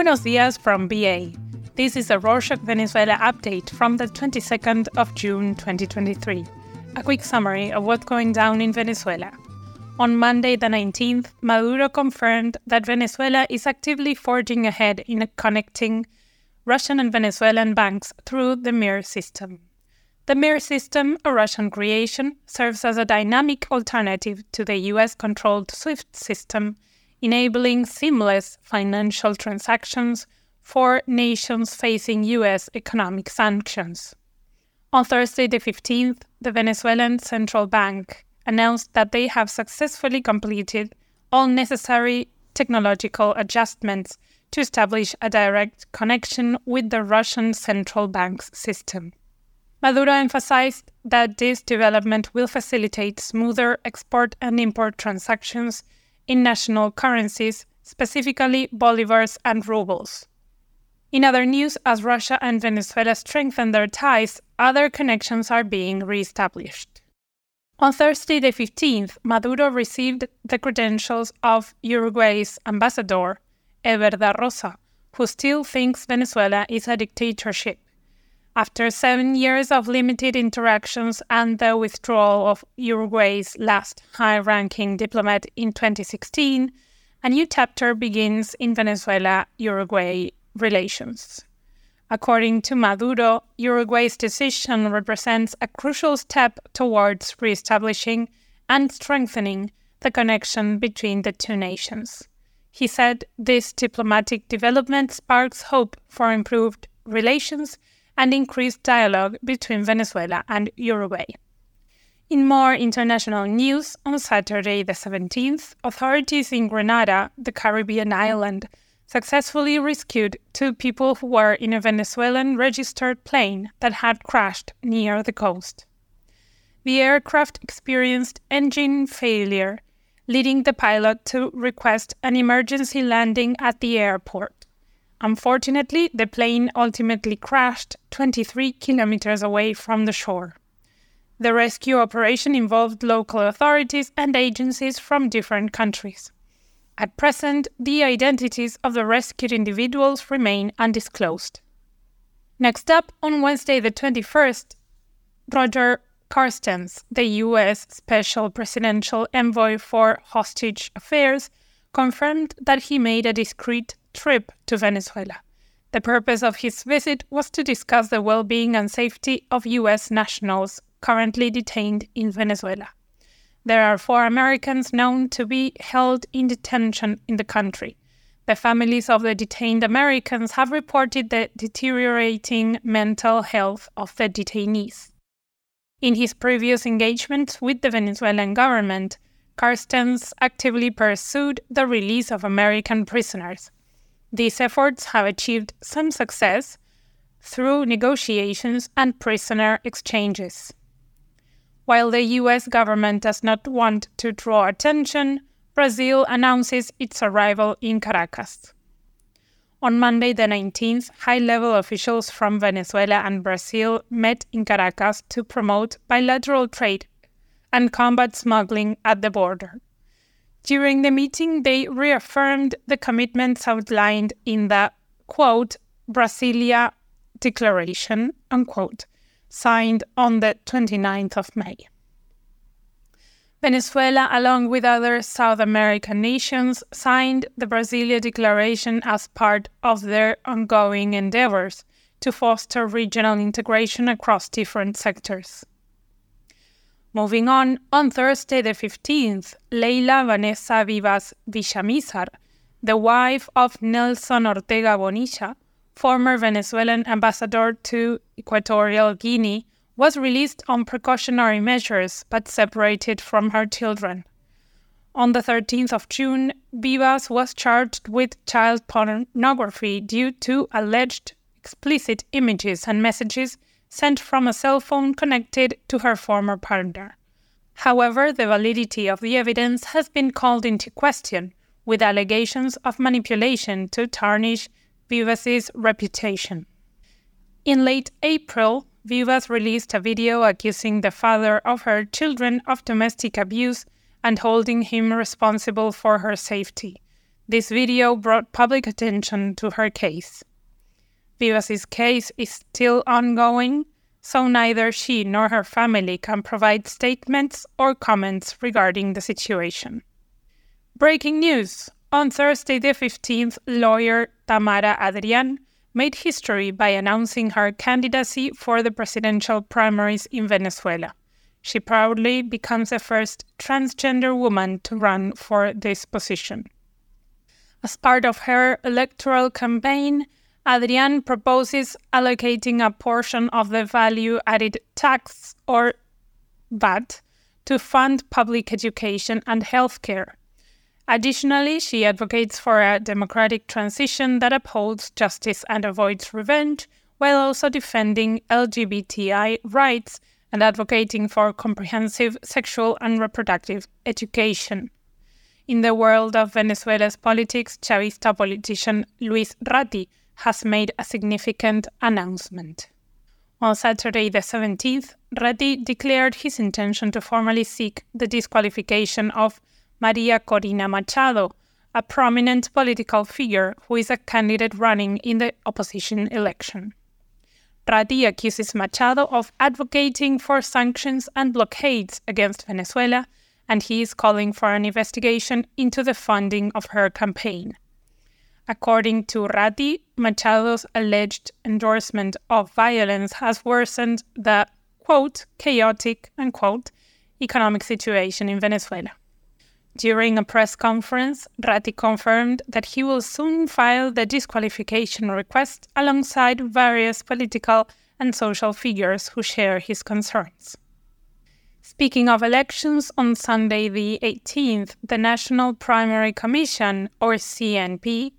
Buenos dias from BA. This is a Rorshok Venezuela update from the 22nd of June 2023. A quick summary of what's going down in Venezuela. On Monday, the 19th, Maduro confirmed that Venezuela is actively forging ahead in connecting Russian and Venezuelan banks through the MIR system. The MIR system, a Russian creation, serves as a dynamic alternative to the US controlled SWIFT system enabling seamless financial transactions for nations facing U.S. economic sanctions. On Thursday, the 15th, the Venezuelan Central Bank announced that they have successfully completed all necessary technological adjustments to establish a direct connection with the Russian central bank's system. Maduro emphasized that this development will facilitate smoother export and import transactions in national currencies, specifically bolivars and rubles. In other news, as Russia and Venezuela strengthen their ties, other connections are being re-established. On Thursday, the 15th, Maduro received the credentials of Uruguay's ambassador, Eber da Rosa, who still thinks Venezuela is a dictatorship. After seven years of limited interactions and the withdrawal of Uruguay's last high ranking diplomat in 2016, a new chapter begins in Venezuela Uruguay relations. According to Maduro, Uruguay's decision represents a crucial step towards re establishing and strengthening the connection between the two nations. He said this diplomatic development sparks hope for improved relations and increased dialogue between Venezuela and Uruguay. In more international news, on Saturday the 17th, authorities in Grenada, the Caribbean island, successfully rescued two people who were in a Venezuelan registered plane that had crashed near the coast. The aircraft experienced engine failure, leading the pilot to request an emergency landing at the airport. Unfortunately, the plane ultimately crashed 23 kilometers away from the shore. The rescue operation involved local authorities and agencies from different countries. At present, the identities of the rescued individuals remain undisclosed. Next up, on Wednesday the 21st, Roger Carstens, the US Special Presidential Envoy for Hostage Affairs, confirmed that he made a discreet trip to Venezuela. The purpose of his visit was to discuss the well being and safety of U.S. nationals currently detained in Venezuela. There are four Americans known to be held in detention in the country. The families of the detained Americans have reported the deteriorating mental health of the detainees. In his previous engagements with the Venezuelan government, Carstens actively pursued the release of American prisoners. These efforts have achieved some success through negotiations and prisoner exchanges. While the US government does not want to draw attention, Brazil announces its arrival in Caracas. On Monday, the 19th, high level officials from Venezuela and Brazil met in Caracas to promote bilateral trade and combat smuggling at the border. During the meeting, they reaffirmed the commitments outlined in the quote Brasilia Declaration unquote, signed on the 29th of May. Venezuela, along with other South American nations, signed the Brasilia Declaration as part of their ongoing endeavors to foster regional integration across different sectors. Moving on, on Thursday the 15th, Leila Vanessa Vivas Villamizar, the wife of Nelson Ortega Bonilla, former Venezuelan ambassador to Equatorial Guinea, was released on precautionary measures but separated from her children. On the 13th of June, Vivas was charged with child pornography due to alleged explicit images and messages sent from a cell phone connected to her former partner. However, the validity of the evidence has been called into question, with allegations of manipulation to tarnish Vivas's reputation. In late April, Vivas released a video accusing the father of her children of domestic abuse and holding him responsible for her safety. This video brought public attention to her case. Vivas's case is still ongoing, so neither she nor her family can provide statements or comments regarding the situation. Breaking news! On Thursday the 15th, lawyer Tamara Adrian made history by announcing her candidacy for the presidential primaries in Venezuela. She proudly becomes the first transgender woman to run for this position. As part of her electoral campaign, Adrian proposes allocating a portion of the value added tax or VAT to fund public education and healthcare. Additionally, she advocates for a democratic transition that upholds justice and avoids revenge, while also defending LGBTI rights and advocating for comprehensive sexual and reproductive education. In the world of Venezuela's politics, Chavista politician Luis Ratti has made a significant announcement. On Saturday, the 17th, Ratti declared his intention to formally seek the disqualification of Maria Corina Machado, a prominent political figure who is a candidate running in the opposition election. Ratti accuses Machado of advocating for sanctions and blockades against Venezuela, and he is calling for an investigation into the funding of her campaign. According to Ratti, Machado's alleged endorsement of violence has worsened the quote chaotic unquote economic situation in Venezuela. During a press conference, Ratti confirmed that he will soon file the disqualification request alongside various political and social figures who share his concerns. Speaking of elections, on Sunday the 18th, the National Primary Commission, or CNP,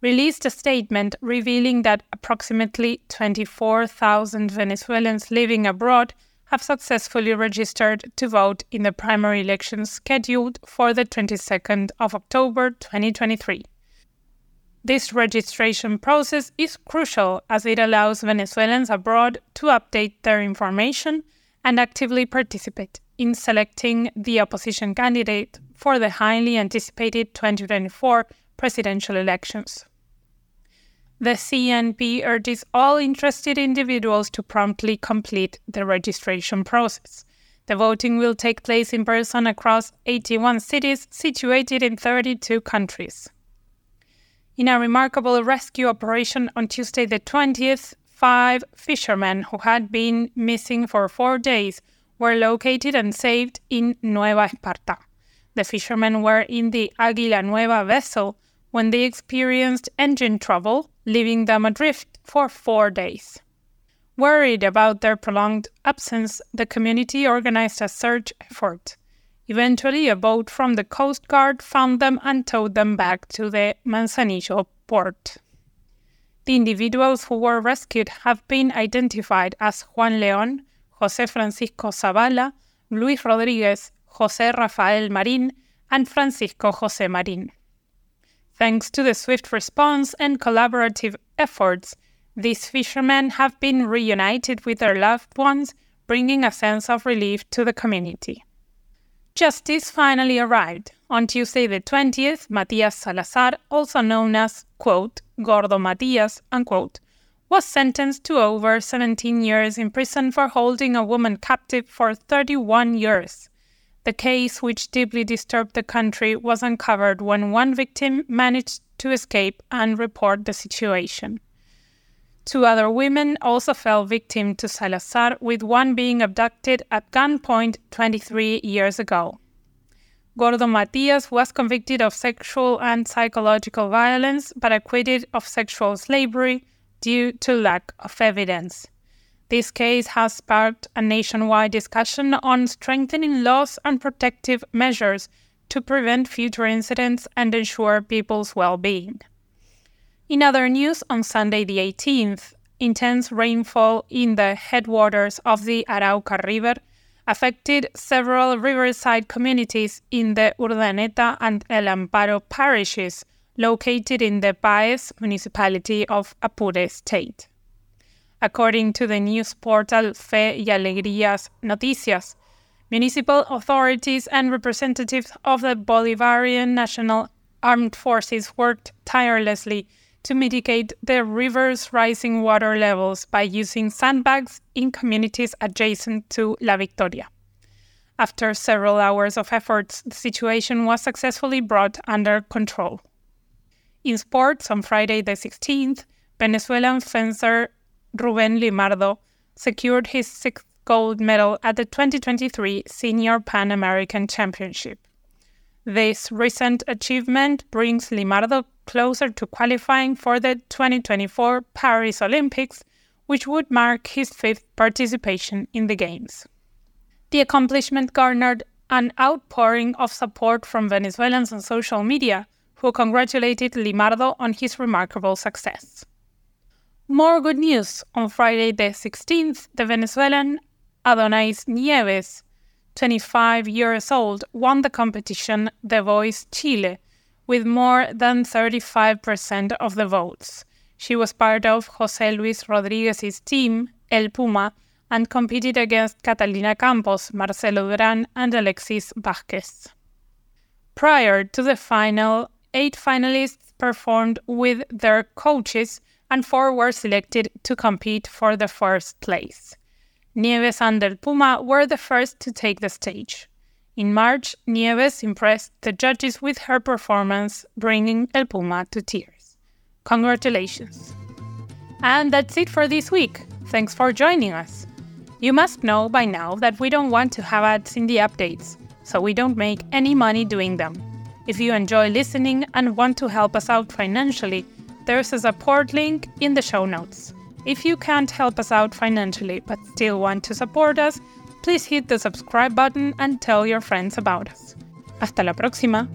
released a statement revealing that approximately 24,000 Venezuelans living abroad have successfully registered to vote in the primary elections scheduled for the 22nd of October 2023. This registration process is crucial as it allows Venezuelans abroad to update their information and actively participate in selecting the opposition candidate for the highly anticipated 2024 presidential elections. The CNP urges all interested individuals to promptly complete the registration process. The voting will take place in person across 81 cities situated in 32 countries. In a remarkable rescue operation on Tuesday, the 20th, five fishermen who had been missing for four days were located and saved in Nueva Esparta. The fishermen were in the Águila Nueva vessel when they experienced engine trouble, leaving them adrift for four days. Worried about their prolonged absence, the community organized a search effort. Eventually, a boat from the Coast Guard found them and towed them back to the Manzanillo port. The individuals who were rescued have been identified as Juan León, José Francisco Zavala, Luis Rodríguez, José Rafael Marín, and Francisco José Marín. Thanks to the swift response and collaborative efforts, these fishermen have been reunited with their loved ones, bringing a sense of relief to the community. Justice finally arrived. On Tuesday the 20th, Matias Salazar, also known as, quote, Gordo Matias, unquote, was sentenced to over 17 years in prison for holding a woman captive for 31 years. The case, which deeply disturbed the country, was uncovered when one victim managed to escape and report the situation. Two other women also fell victim to Salazar, with one being abducted at gunpoint 23 years ago. Gordo Matias was convicted of sexual and psychological violence but acquitted of sexual slavery due to lack of evidence. This case has sparked a nationwide discussion on strengthening laws and protective measures to prevent future incidents and ensure people's well being. In other news, on Sunday the 18th, intense rainfall in the headwaters of the Arauca River affected several riverside communities in the Urdaneta and El Amparo parishes located in the Paez municipality of Apure state. According to the news portal Fe y Alegrías Noticias, municipal authorities and representatives of the Bolivarian National armed forces worked tirelessly to mitigate the river's rising water levels by using sandbags in communities adjacent to La Victoria. After several hours of efforts, the situation was successfully brought under control. In sports, on Friday the 16th, Venezuelan fencer Ruben Limardo secured his sixth gold medal at the 2023 Senior Pan American Championship. This recent achievement brings Limardo closer to qualifying for the 2024 Paris Olympics, which would mark his fifth participation in the Games. The accomplishment garnered an outpouring of support from Venezuelans on social media, who congratulated Limardo on his remarkable success. More good news. On Friday the 16th, the Venezuelan Adonais Nieves, 25 years old, won the competition The Voice Chile with more than 35% of the votes. She was part of José Luis Rodríguez's team, El Puma, and competed against Catalina Campos, Marcelo Duran, and Alexis Vázquez. Prior to the final, eight finalists performed with their coaches, and four were selected to compete for the first place. Nieves and El Puma were the first to take the stage. In March, Nieves impressed the judges with her performance, bringing El Puma to tears. Congratulations! And that's it for this week. Thanks for joining us. You must know by now that we don't want to have ads in the updates, so we don't make any money doing them. If you enjoy listening and want to help us out financially, there's a support link in the show notes. If you can't help us out financially but still want to support us, please hit the subscribe button and tell your friends about us. Hasta la próxima.